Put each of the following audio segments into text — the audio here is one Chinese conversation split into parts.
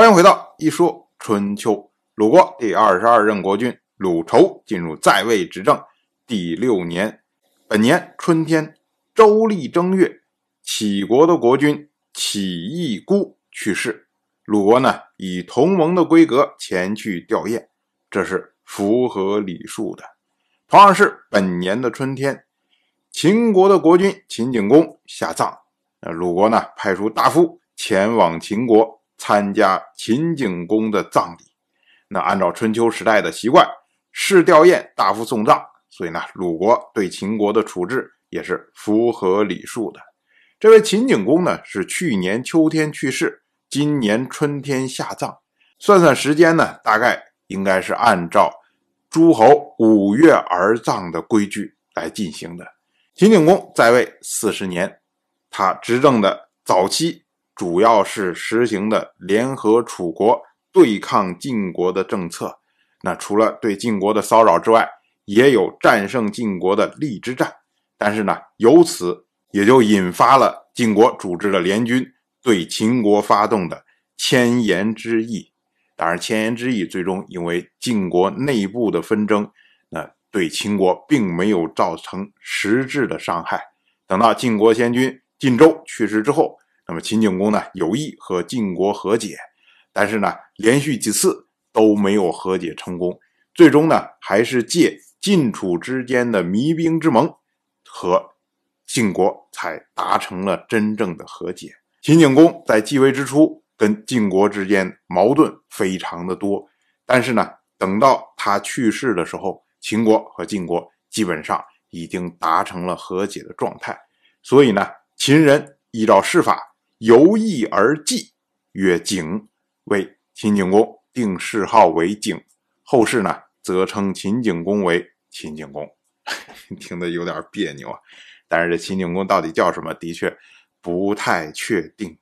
欢迎回到一说春秋。鲁国第二十二任国君鲁仇进入在位执政第六年，本年春天，周历正月，杞国的国君杞义孤去世。鲁国呢，以同盟的规格前去吊唁，这是符合礼数的。同样是本年的春天，秦国的国君秦景公下葬，那鲁国呢，派出大夫前往秦国。参加秦景公的葬礼，那按照春秋时代的习惯，是吊唁，大夫送葬，所以呢，鲁国对秦国的处置也是符合礼数的。这位秦景公呢，是去年秋天去世，今年春天下葬，算算时间呢，大概应该是按照诸侯五月而葬的规矩来进行的。秦景公在位四十年，他执政的早期。主要是实行的联合楚国对抗晋国的政策。那除了对晋国的骚扰之外，也有战胜晋国的利之战。但是呢，由此也就引发了晋国组织的联军对秦国发动的千言之役。当然，千言之役最终因为晋国内部的纷争，那对秦国并没有造成实质的伤害。等到晋国先君晋州去世之后。那么秦景公呢有意和晋国和解，但是呢连续几次都没有和解成功，最终呢还是借晋楚之间的弭兵之盟和晋国才达成了真正的和解。秦景公在继位之初跟晋国之间矛盾非常的多，但是呢等到他去世的时候，秦国和晋国基本上已经达成了和解的状态，所以呢秦人依照世法。由义而祭，曰景，为秦景公定谥号为景。后世呢，则称秦景公为秦景公。听得有点别扭啊。但是这秦景公到底叫什么，的确不太确定，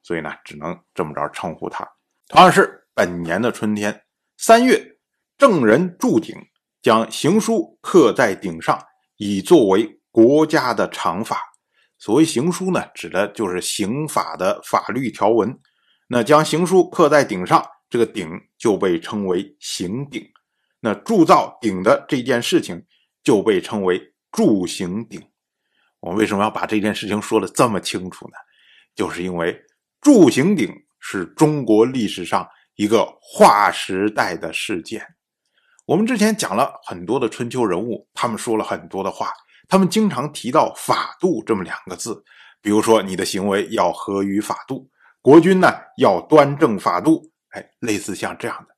所以呢，只能这么着称呼他。同样是本年的春天，三月，郑人铸鼎，将行书刻在鼎上，以作为国家的常法。所谓行书呢，指的就是刑法的法律条文。那将行书刻在鼎上，这个鼎就被称为刑鼎。那铸造鼎的这件事情就被称为铸刑鼎。我们为什么要把这件事情说的这么清楚呢？就是因为铸刑鼎是中国历史上一个划时代的事件。我们之前讲了很多的春秋人物，他们说了很多的话。他们经常提到“法度”这么两个字，比如说你的行为要合于法度，国君呢要端正法度，哎，类似像这样的，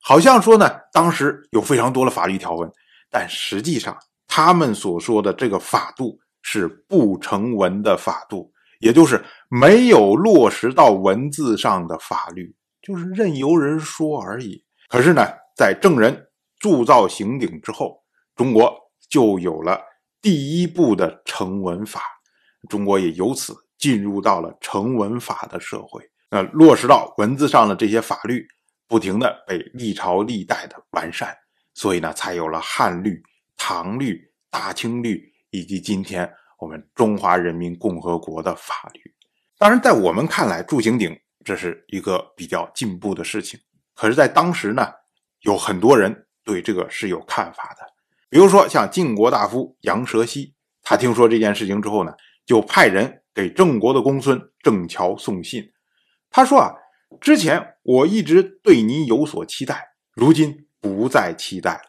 好像说呢，当时有非常多的法律条文，但实际上他们所说的这个法度是不成文的法度，也就是没有落实到文字上的法律，就是任由人说而已。可是呢，在郑人铸造刑鼎之后，中国就有了。第一步的成文法，中国也由此进入到了成文法的社会。那落实到文字上的这些法律，不停的被历朝历代的完善，所以呢，才有了汉律、唐律、大清律，以及今天我们中华人民共和国的法律。当然，在我们看来，铸刑鼎这是一个比较进步的事情，可是，在当时呢，有很多人对这个是有看法的。比如说，像晋国大夫杨蛇溪，他听说这件事情之后呢，就派人给郑国的公孙郑乔送信。他说啊，之前我一直对你有所期待，如今不再期待了。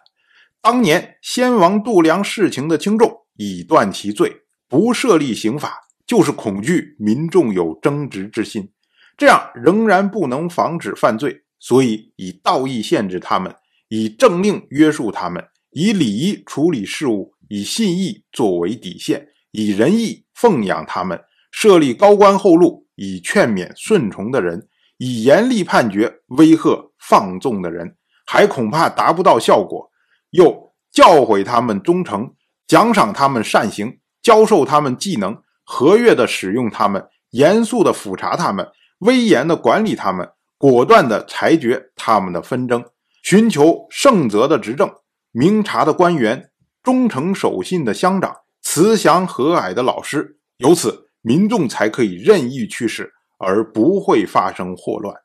当年先王度量事情的轻重，以断其罪，不设立刑法，就是恐惧民众有争执之心，这样仍然不能防止犯罪，所以以道义限制他们，以政令约束他们。以礼仪处理事务，以信义作为底线，以仁义奉养他们，设立高官厚禄，以劝勉顺从的人，以严厉判决威吓放纵的人，还恐怕达不到效果。又教诲他们忠诚，奖赏他们善行，教授他们技能，和悦的使用他们，严肃的复查他们，威严的管理他们，果断的裁决他们的纷争，寻求圣泽的执政。明察的官员，忠诚守信的乡长，慈祥和蔼的老师，由此民众才可以任意去世，而不会发生祸乱。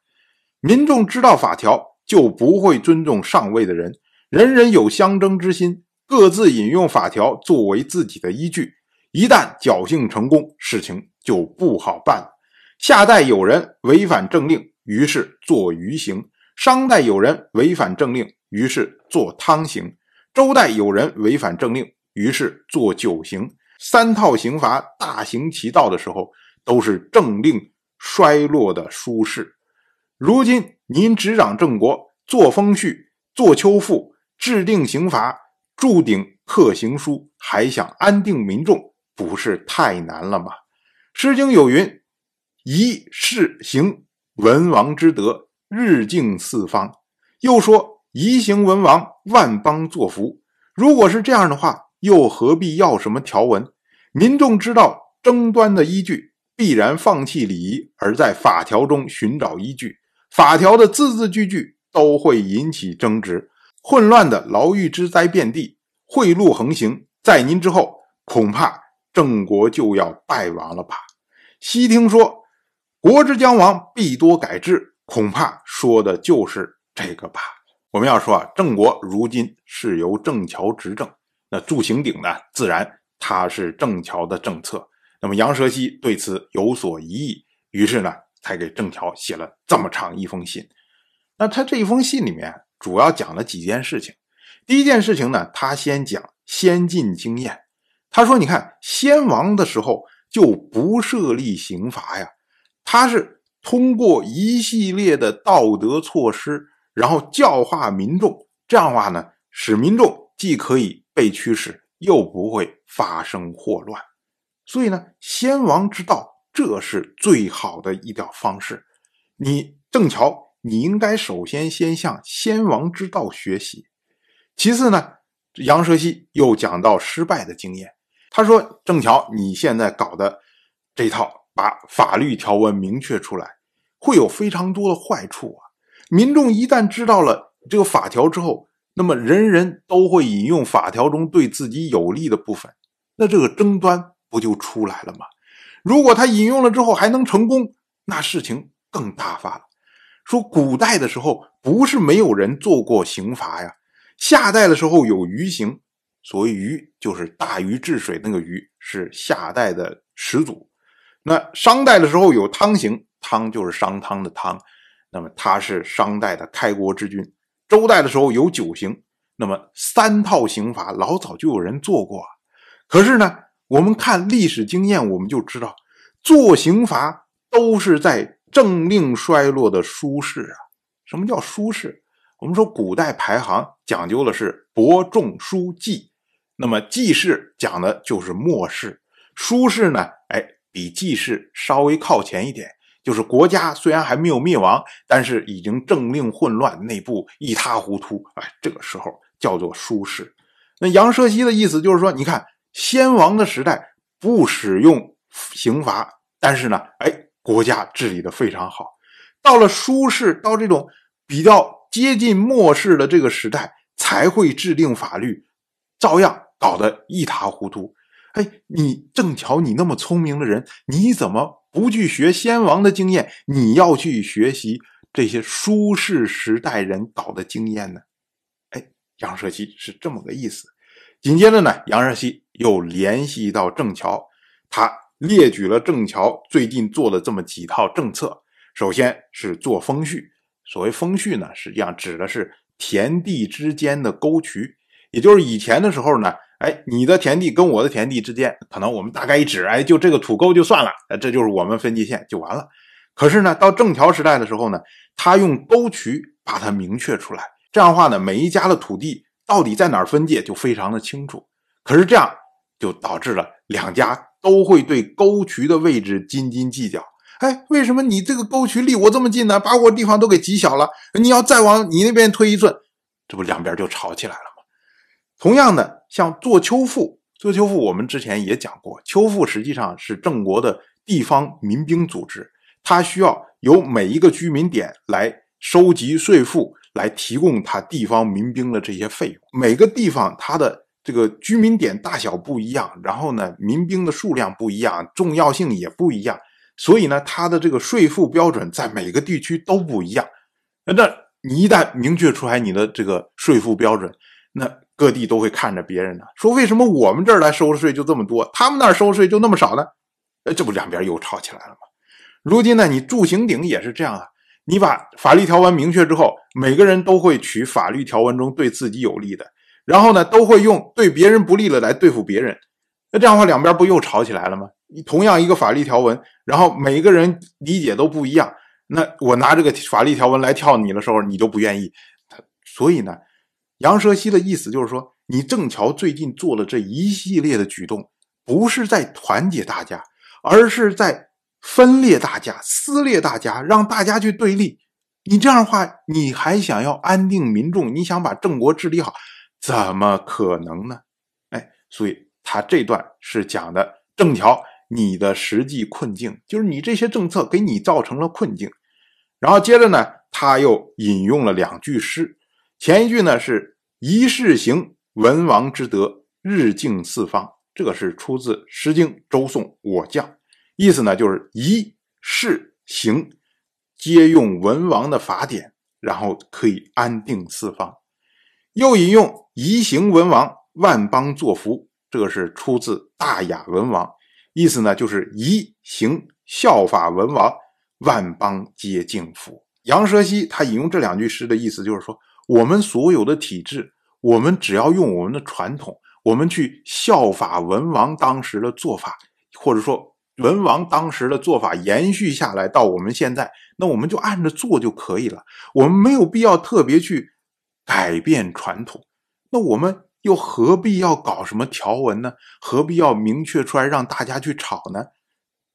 民众知道法条，就不会尊重上位的人，人人有相争之心，各自引用法条作为自己的依据。一旦侥幸成功，事情就不好办了。夏代有人违反政令，于是做鱼刑；商代有人违反政令，于是做汤刑；周代有人违反政令，于是做酒刑。三套刑罚大行其道的时候，都是政令衰落的舒适。如今您执掌郑国，做封序、做秋赋、制定刑罚、铸鼎刻刑书，还想安定民众？不是太难了吗？《诗经》有云：“仪事行文王之德，日敬四方。”又说：“仪行文王，万邦作福。”如果是这样的话，又何必要什么条文？民众知道争端的依据，必然放弃礼仪，而在法条中寻找依据。法条的字字句句都会引起争执，混乱的牢狱之灾遍地，贿赂横行。在您之后，恐怕。郑国就要败亡了吧？悉听说，国之将亡，必多改制，恐怕说的就是这个吧。我们要说啊，郑国如今是由郑桥执政，那铸刑鼎呢，自然他是郑桥的政策。那么杨蛇溪对此有所疑义，于是呢，才给郑桥写了这么长一封信。那他这一封信里面主要讲了几件事情。第一件事情呢，他先讲先进经验。他说：“你看，先王的时候就不设立刑罚呀，他是通过一系列的道德措施，然后教化民众，这样的话呢，使民众既可以被驱使，又不会发生祸乱。所以呢，先王之道，这是最好的一条方式。你正巧，你应该首先先向先王之道学习。其次呢，杨蛇溪又讲到失败的经验。”他说：“正巧，你现在搞的这套，把法律条文明确出来，会有非常多的坏处啊！民众一旦知道了这个法条之后，那么人人都会引用法条中对自己有利的部分，那这个争端不就出来了吗？如果他引用了之后还能成功，那事情更大发了。说古代的时候不是没有人做过刑罚呀，夏代的时候有鱼刑。”所谓鱼，就是大禹治水那个禹，是夏代的始祖。那商代的时候有汤刑，汤就是商汤的汤，那么他是商代的开国之君。周代的时候有九刑，那么三套刑罚老早就有人做过。可是呢，我们看历史经验，我们就知道，做刑罚都是在政令衰落的舒适啊。什么叫舒适？我们说古代排行讲究的是伯仲叔季。那么季氏讲的就是末世，舒氏呢，比季氏稍微靠前一点，就是国家虽然还没有灭亡，但是已经政令混乱，内部一塌糊涂，哎，这个时候叫做舒氏。那杨蛇溪的意思就是说，你看先王的时代不使用刑罚，但是呢，哎，国家治理的非常好。到了舒氏，到这种比较接近末世的这个时代，才会制定法律，照样。搞得一塌糊涂，哎，你正巧你那么聪明的人，你怎么不去学先王的经验？你要去学习这些舒适时代人搞的经验呢？哎，杨舍西是这么个意思。紧接着呢，杨舍西又联系到郑桥，他列举了郑桥最近做的这么几套政策。首先是做封序，所谓封序呢，实际上指的是田地之间的沟渠，也就是以前的时候呢。哎，你的田地跟我的田地之间，可能我们大概一指，哎，就这个土沟就算了，这就是我们分界线就完了。可是呢，到正条时代的时候呢，他用沟渠把它明确出来，这样的话呢，每一家的土地到底在哪儿分界就非常的清楚。可是这样就导致了两家都会对沟渠的位置斤斤计较。哎，为什么你这个沟渠离我这么近呢？把我地方都给挤小了，你要再往你那边推一寸，这不两边就吵起来了？同样的，像做秋赋，做秋赋，我们之前也讲过，秋赋实际上是郑国的地方民兵组织，它需要由每一个居民点来收集税赋，来提供它地方民兵的这些费用。每个地方它的这个居民点大小不一样，然后呢，民兵的数量不一样，重要性也不一样，所以呢，它的这个税赋标准在每个地区都不一样。那这你一旦明确出来你的这个税赋标准，那各地都会看着别人呢，说为什么我们这儿来收税就这么多，他们那儿收税就那么少呢？哎，这不两边又吵起来了吗？如今呢，你住行顶也是这样啊，你把法律条文明确之后，每个人都会取法律条文中对自己有利的，然后呢，都会用对别人不利的来对付别人。那这样的话，两边不又吵起来了吗？你同样一个法律条文，然后每个人理解都不一样。那我拿这个法律条文来跳你的时候，你就不愿意。所以呢，杨蛇溪的意思就是说，你郑桥最近做了这一系列的举动，不是在团结大家，而是在分裂大家、撕裂大家，让大家去对立。你这样的话，你还想要安定民众，你想把郑国治理好，怎么可能呢？哎，所以他这段是讲的郑桥。你的实际困境就是你这些政策给你造成了困境，然后接着呢，他又引用了两句诗，前一句呢是“一世行，文王之德，日敬四方”，这个是出自《诗经·周颂·我将》，意思呢就是一世行皆用文王的法典，然后可以安定四方。又引用“宜行文王，万邦作福”，这个是出自《大雅·文王》。意思呢，就是宜行效法文王，万邦皆敬服。杨蛇溪他引用这两句诗的意思，就是说，我们所有的体制，我们只要用我们的传统，我们去效法文王当时的做法，或者说文王当时的做法延续下来到我们现在，那我们就按着做就可以了。我们没有必要特别去改变传统。那我们。又何必要搞什么条文呢？何必要明确出来让大家去吵呢？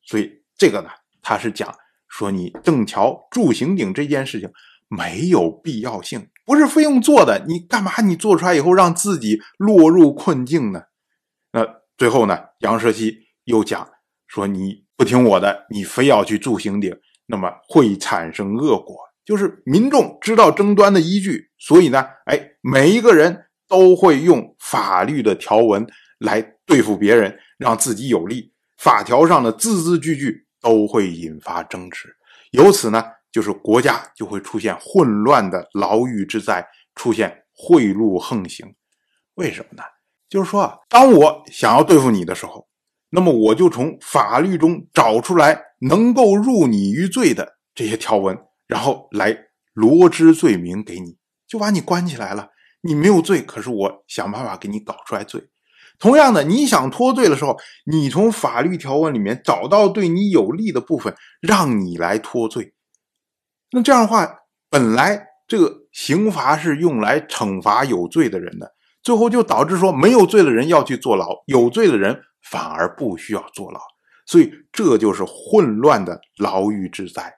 所以这个呢，他是讲说你邓桥筑刑鼎这件事情没有必要性，不是非用做的。你干嘛？你做出来以后让自己落入困境呢？那最后呢，杨蛇溪又讲说你不听我的，你非要去住刑鼎，那么会产生恶果，就是民众知道争端的依据，所以呢，哎，每一个人。都会用法律的条文来对付别人，让自己有利。法条上的字字句句都会引发争执，由此呢，就是国家就会出现混乱的牢狱之灾，出现贿赂横行。为什么呢？就是说啊，当我想要对付你的时候，那么我就从法律中找出来能够入你于罪的这些条文，然后来罗织罪名给你，就把你关起来了。你没有罪，可是我想办法给你搞出来罪。同样的，你想脱罪的时候，你从法律条文里面找到对你有利的部分，让你来脱罪。那这样的话，本来这个刑罚是用来惩罚有罪的人的，最后就导致说没有罪的人要去坐牢，有罪的人反而不需要坐牢。所以这就是混乱的牢狱之灾。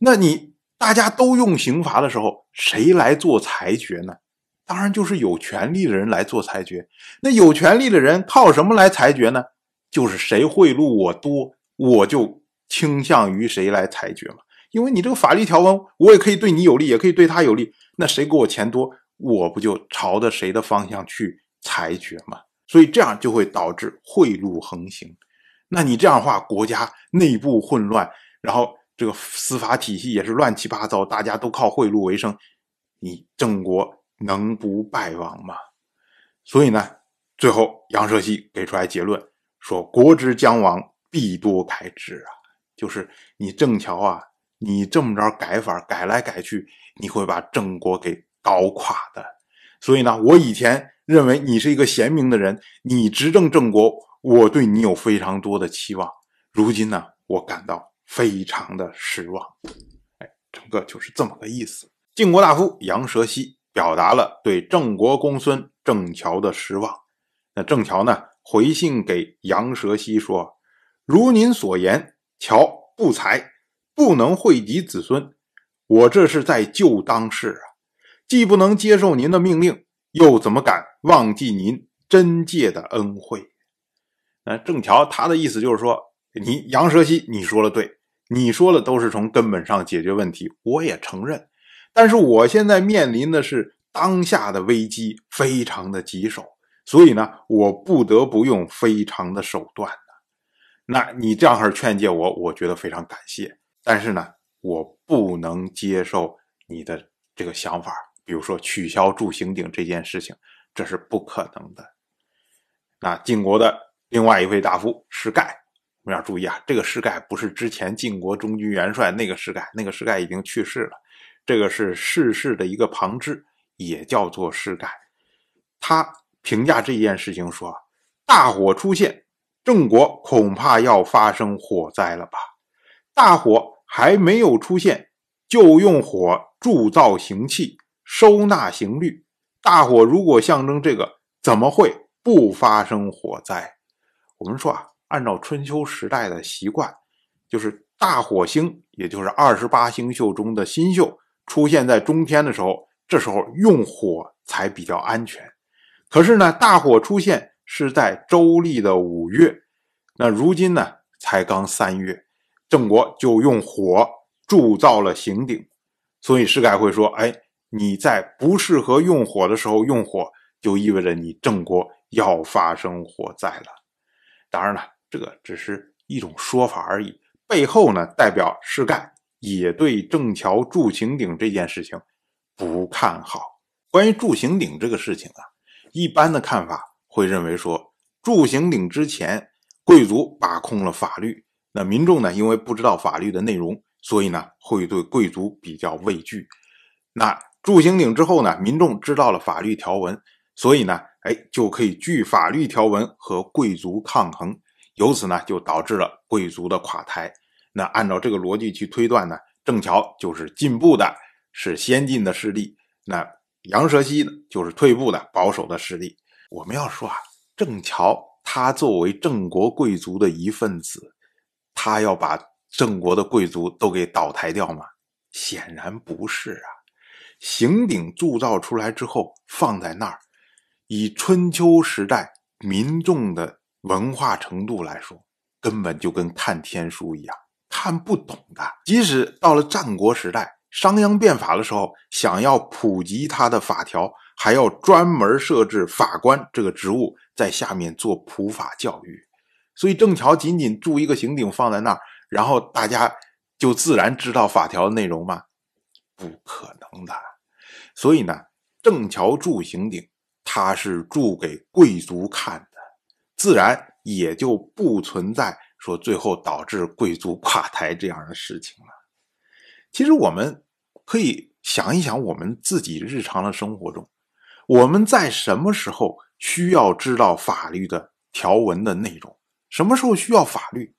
那你大家都用刑罚的时候，谁来做裁决呢？当然就是有权利的人来做裁决。那有权利的人靠什么来裁决呢？就是谁贿赂我多，我就倾向于谁来裁决嘛。因为你这个法律条文，我也可以对你有利，也可以对他有利。那谁给我钱多，我不就朝着谁的方向去裁决吗？所以这样就会导致贿赂横行。那你这样的话，国家内部混乱，然后这个司法体系也是乱七八糟，大家都靠贿赂为生，你郑国。能不败亡吗？所以呢，最后杨蛇溪给出来结论说：“国之将亡，必多改之啊！就是你郑桥啊，你这么着改法，改来改去，你会把郑国给搞垮的。所以呢，我以前认为你是一个贤明的人，你执政郑国，我对你有非常多的期望。如今呢，我感到非常的失望。哎，整个就是这么个意思。晋国大夫杨蛇溪。”表达了对郑国公孙郑乔的失望。那郑乔呢回信给杨蛇溪说：“如您所言，乔不才，不能惠及子孙。我这是在救当世啊，既不能接受您的命令，又怎么敢忘记您真借的恩惠？”那郑乔他的意思就是说：“你杨蛇溪，你说的对，你说的都是从根本上解决问题，我也承认。”但是我现在面临的是当下的危机，非常的棘手，所以呢，我不得不用非常的手段那你这样式劝诫我，我觉得非常感谢。但是呢，我不能接受你的这个想法，比如说取消铸刑鼎这件事情，这是不可能的。那晋国的另外一位大夫施盖，我们要注意啊，这个施盖不是之前晋国中军元帅那个施盖，那个施盖已经去世了，这个是逝世的一个旁支，也叫做施盖。他评价这件事情说：“大火出现，郑国恐怕要发生火灾了吧？大火还没有出现，就用火铸造刑器，收纳刑律。大火如果象征这个，怎么会？”不发生火灾，我们说啊，按照春秋时代的习惯，就是大火星，也就是二十八星宿中的新宿出现在中天的时候，这时候用火才比较安全。可是呢，大火出现是在周历的五月，那如今呢才刚三月，郑国就用火铸造了刑鼎，所以施改会说：“哎，你在不适合用火的时候用火，就意味着你郑国。”要发生火灾了，当然了，这个只是一种说法而已。背后呢，代表施盖也对郑桥铸刑鼎这件事情不看好。关于铸刑鼎这个事情啊，一般的看法会认为说，铸刑鼎之前，贵族把控了法律，那民众呢，因为不知道法律的内容，所以呢，会对贵族比较畏惧。那铸刑鼎之后呢，民众知道了法律条文，所以呢。哎，就可以据法律条文和贵族抗衡，由此呢，就导致了贵族的垮台。那按照这个逻辑去推断呢，郑桥就是进步的，是先进的势力；那杨蛇溪呢，就是退步的保守的势力。我们要说啊，郑桥他作为郑国贵族的一份子，他要把郑国的贵族都给倒台掉吗？显然不是啊。刑鼎铸造出来之后，放在那儿。以春秋时代民众的文化程度来说，根本就跟看天书一样，看不懂的。即使到了战国时代，商鞅变法的时候，想要普及他的法条，还要专门设置法官这个职务，在下面做普法教育。所以郑桥仅仅铸一个刑鼎放在那儿，然后大家就自然知道法条的内容吗？不可能的。所以呢，郑桥铸刑鼎。他是铸给贵族看的，自然也就不存在说最后导致贵族垮台这样的事情了。其实我们可以想一想，我们自己日常的生活中，我们在什么时候需要知道法律的条文的内容？什么时候需要法律？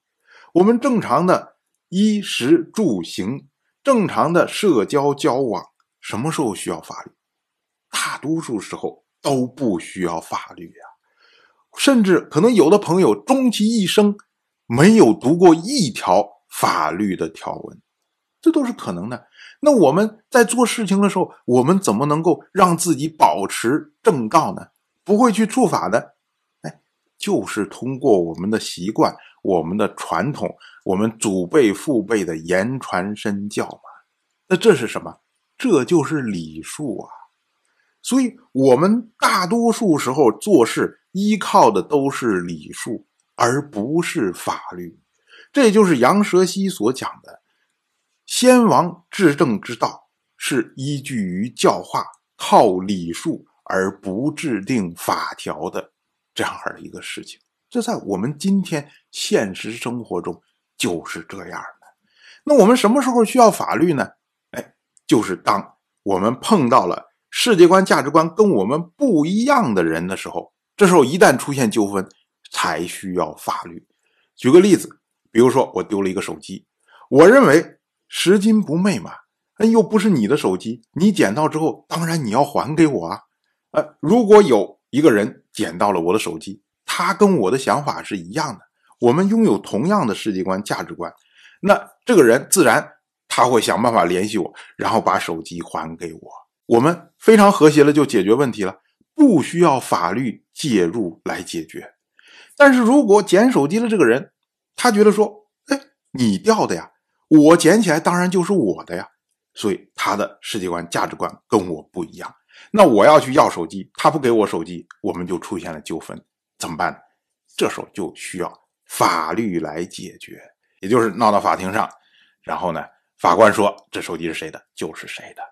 我们正常的衣食住行，正常的社交交往，什么时候需要法律？大多数时候。都不需要法律呀，甚至可能有的朋友终其一生没有读过一条法律的条文，这都是可能的。那我们在做事情的时候，我们怎么能够让自己保持正道呢？不会去触法的？就是通过我们的习惯、我们的传统、我们祖辈父辈的言传身教嘛。那这是什么？这就是礼数啊。所以，我们大多数时候做事依靠的都是礼数，而不是法律。这就是杨蛇溪所讲的“先王治政之道是依据于教化，靠礼数而不制定法条的”这样的一个事情。这在我们今天现实生活中就是这样的。那我们什么时候需要法律呢？哎，就是当我们碰到了。世界观、价值观跟我们不一样的人的时候，这时候一旦出现纠纷，才需要法律。举个例子，比如说我丢了一个手机，我认为拾金不昧嘛，哎，又不是你的手机，你捡到之后，当然你要还给我啊。呃，如果有一个人捡到了我的手机，他跟我的想法是一样的，我们拥有同样的世界观、价值观，那这个人自然他会想办法联系我，然后把手机还给我。我们非常和谐了，就解决问题了，不需要法律介入来解决。但是如果捡手机的这个人，他觉得说：“哎，你掉的呀，我捡起来当然就是我的呀。”所以他的世界观、价值观跟我不一样。那我要去要手机，他不给我手机，我们就出现了纠纷，怎么办？这时候就需要法律来解决，也就是闹到法庭上，然后呢，法官说这手机是谁的，就是谁的。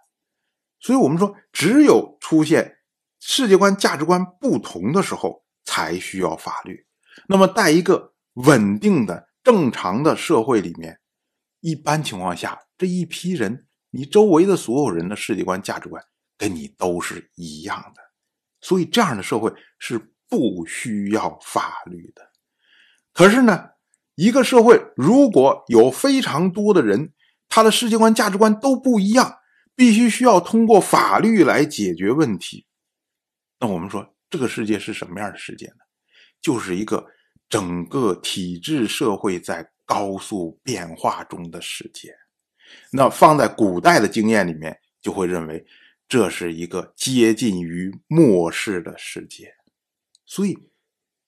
所以我们说，只有出现世界观、价值观不同的时候，才需要法律。那么，在一个稳定的、正常的社会里面，一般情况下，这一批人，你周围的所有人的世界观、价值观跟你都是一样的，所以这样的社会是不需要法律的。可是呢，一个社会如果有非常多的人，他的世界观、价值观都不一样，必须需要通过法律来解决问题。那我们说，这个世界是什么样的世界呢？就是一个整个体制社会在高速变化中的世界。那放在古代的经验里面，就会认为这是一个接近于末世的世界。所以，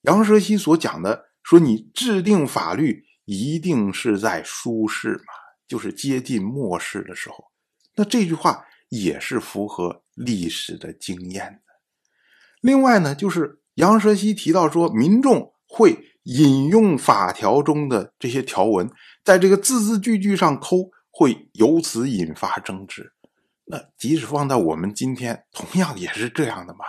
杨蛇溪所讲的说，你制定法律一定是在舒适嘛。就是接近末世的时候，那这句话也是符合历史的经验的。另外呢，就是杨蛇溪提到说，民众会引用法条中的这些条文，在这个字字句句上抠，会由此引发争执。那即使放在我们今天，同样也是这样的嘛。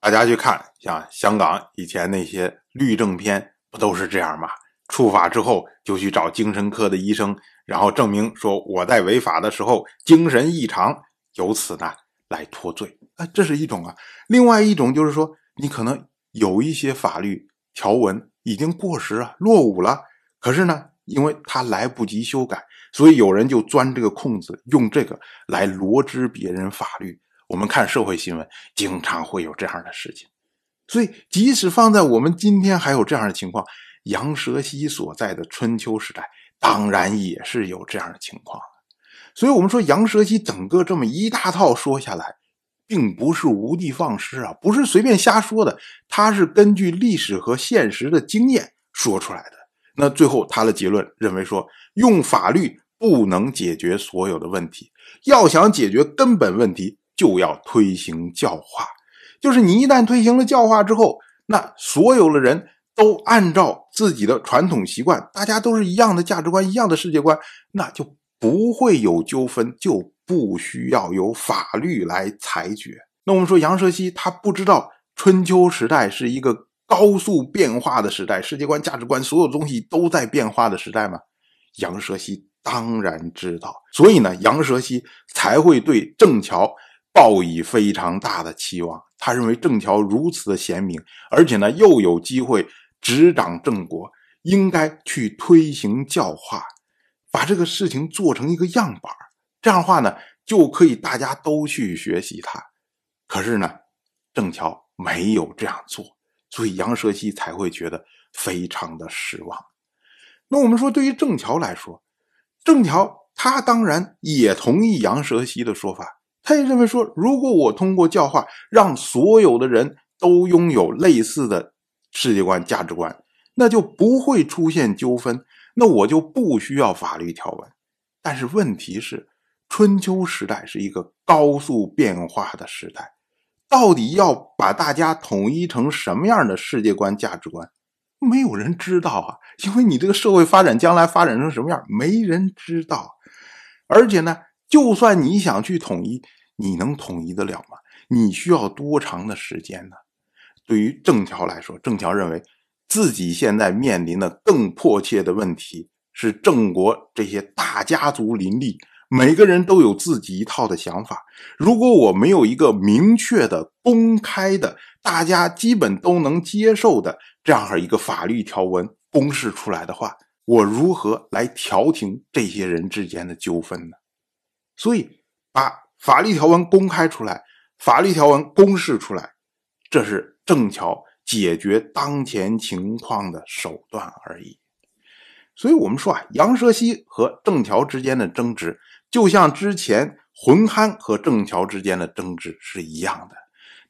大家去看，像香港以前那些律政片，不都是这样吗？触法之后就去找精神科的医生。然后证明说我在违法的时候精神异常，由此呢来脱罪啊，这是一种啊。另外一种就是说，你可能有一些法律条文已经过时啊、落伍了，可是呢，因为他来不及修改，所以有人就钻这个空子，用这个来罗织别人法律。我们看社会新闻，经常会有这样的事情。所以，即使放在我们今天还有这样的情况，杨蛇溪所在的春秋时代。当然也是有这样的情况，所以我们说杨蛇溪整个这么一大套说下来，并不是无的放矢啊，不是随便瞎说的，他是根据历史和现实的经验说出来的。那最后他的结论认为说，用法律不能解决所有的问题，要想解决根本问题，就要推行教化。就是你一旦推行了教化之后，那所有的人。都按照自己的传统习惯，大家都是一样的价值观、一样的世界观，那就不会有纠纷，就不需要有法律来裁决。那我们说杨蛇溪他不知道春秋时代是一个高速变化的时代，世界观、价值观所有东西都在变化的时代吗？杨蛇溪当然知道，所以呢，杨蛇溪才会对郑桥抱以非常大的期望。他认为郑桥如此的贤明，而且呢又有机会。执掌郑国，应该去推行教化，把这个事情做成一个样板这样的话呢，就可以大家都去学习他。可是呢，郑桥没有这样做，所以杨蛇溪才会觉得非常的失望。那我们说，对于郑桥来说，郑桥他当然也同意杨蛇溪的说法，他也认为说，如果我通过教化让所有的人都拥有类似的。世界观、价值观，那就不会出现纠纷，那我就不需要法律条文。但是问题是，春秋时代是一个高速变化的时代，到底要把大家统一成什么样的世界观、价值观，没有人知道啊！因为你这个社会发展将来发展成什么样，没人知道。而且呢，就算你想去统一，你能统一得了吗？你需要多长的时间呢？对于郑桥来说，郑桥认为自己现在面临的更迫切的问题是郑国这些大家族林立，每个人都有自己一套的想法。如果我没有一个明确的、公开的、大家基本都能接受的这样一个法律条文公示出来的话，我如何来调停这些人之间的纠纷呢？所以，把法律条文公开出来，法律条文公示出来，这是。郑桥解决当前情况的手段而已，所以我们说啊，杨蛇溪和郑桥之间的争执，就像之前浑憨和郑桥之间的争执是一样的。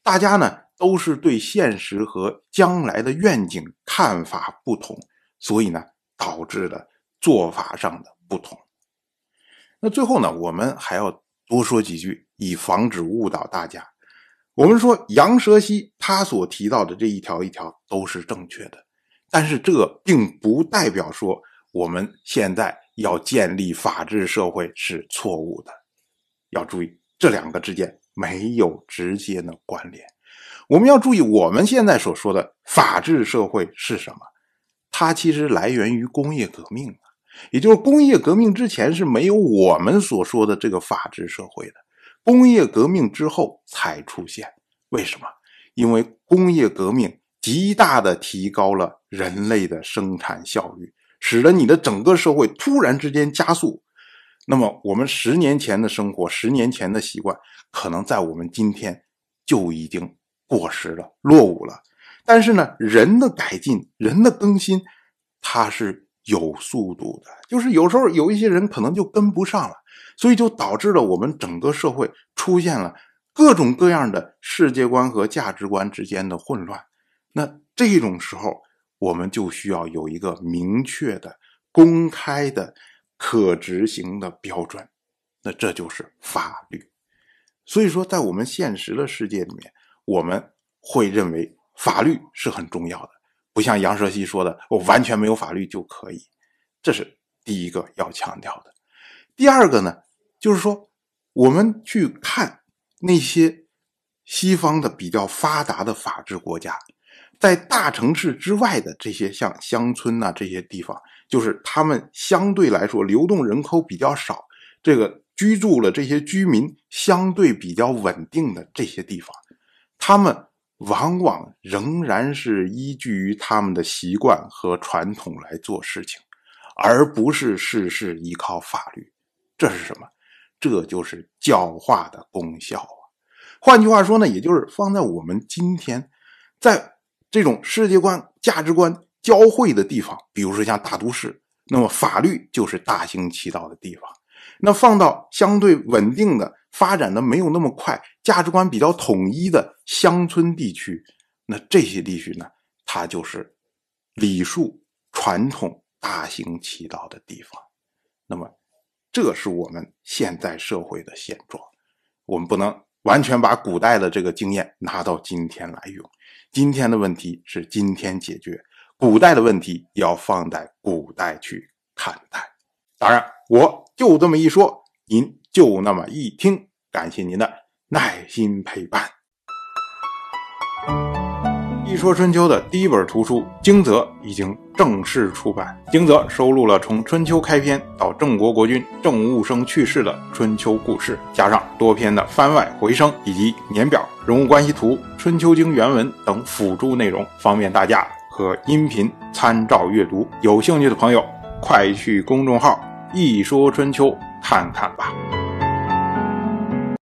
大家呢都是对现实和将来的愿景看法不同，所以呢导致了做法上的不同。那最后呢，我们还要多说几句，以防止误导大家。我们说杨蛇溪他所提到的这一条一条都是正确的，但是这并不代表说我们现在要建立法治社会是错误的。要注意，这两个之间没有直接的关联。我们要注意，我们现在所说的法治社会是什么？它其实来源于工业革命，也就是工业革命之前是没有我们所说的这个法治社会的，工业革命之后才出现。为什么？因为工业革命极大的提高了人类的生产效率，使得你的整个社会突然之间加速。那么，我们十年前的生活，十年前的习惯，可能在我们今天就已经过时了、落伍了。但是呢，人的改进、人的更新，它是有速度的。就是有时候有一些人可能就跟不上了，所以就导致了我们整个社会出现了各种各样的世界观和价值观之间的混乱。那这种时候，我们就需要有一个明确的、公开的、可执行的标准。那这就是法律。所以说，在我们现实的世界里面，我们会认为。法律是很重要的，不像杨蛇西说的，我完全没有法律就可以。这是第一个要强调的。第二个呢，就是说，我们去看那些西方的比较发达的法治国家，在大城市之外的这些像乡村呐这些地方，就是他们相对来说流动人口比较少，这个居住了这些居民相对比较稳定的这些地方，他们。往往仍然是依据于他们的习惯和传统来做事情，而不是事事依靠法律。这是什么？这就是教化的功效啊！换句话说呢，也就是放在我们今天，在这种世界观、价值观交汇的地方，比如说像大都市，那么法律就是大行其道的地方。那放到相对稳定的。发展的没有那么快，价值观比较统一的乡村地区，那这些地区呢，它就是礼数传统大行其道的地方。那么，这是我们现在社会的现状。我们不能完全把古代的这个经验拿到今天来用。今天的问题是今天解决，古代的问题要放在古代去看待。当然，我就这么一说，您。就那么一听，感谢您的耐心陪伴。一说春秋的第一本图书《惊泽》已经正式出版，《惊泽》收录了从春秋开篇到郑国国君郑务生去世的春秋故事，加上多篇的番外回声以及年表、人物关系图、春秋经原文等辅助内容，方便大家和音频参照阅读。有兴趣的朋友，快去公众号“一说春秋”看看吧。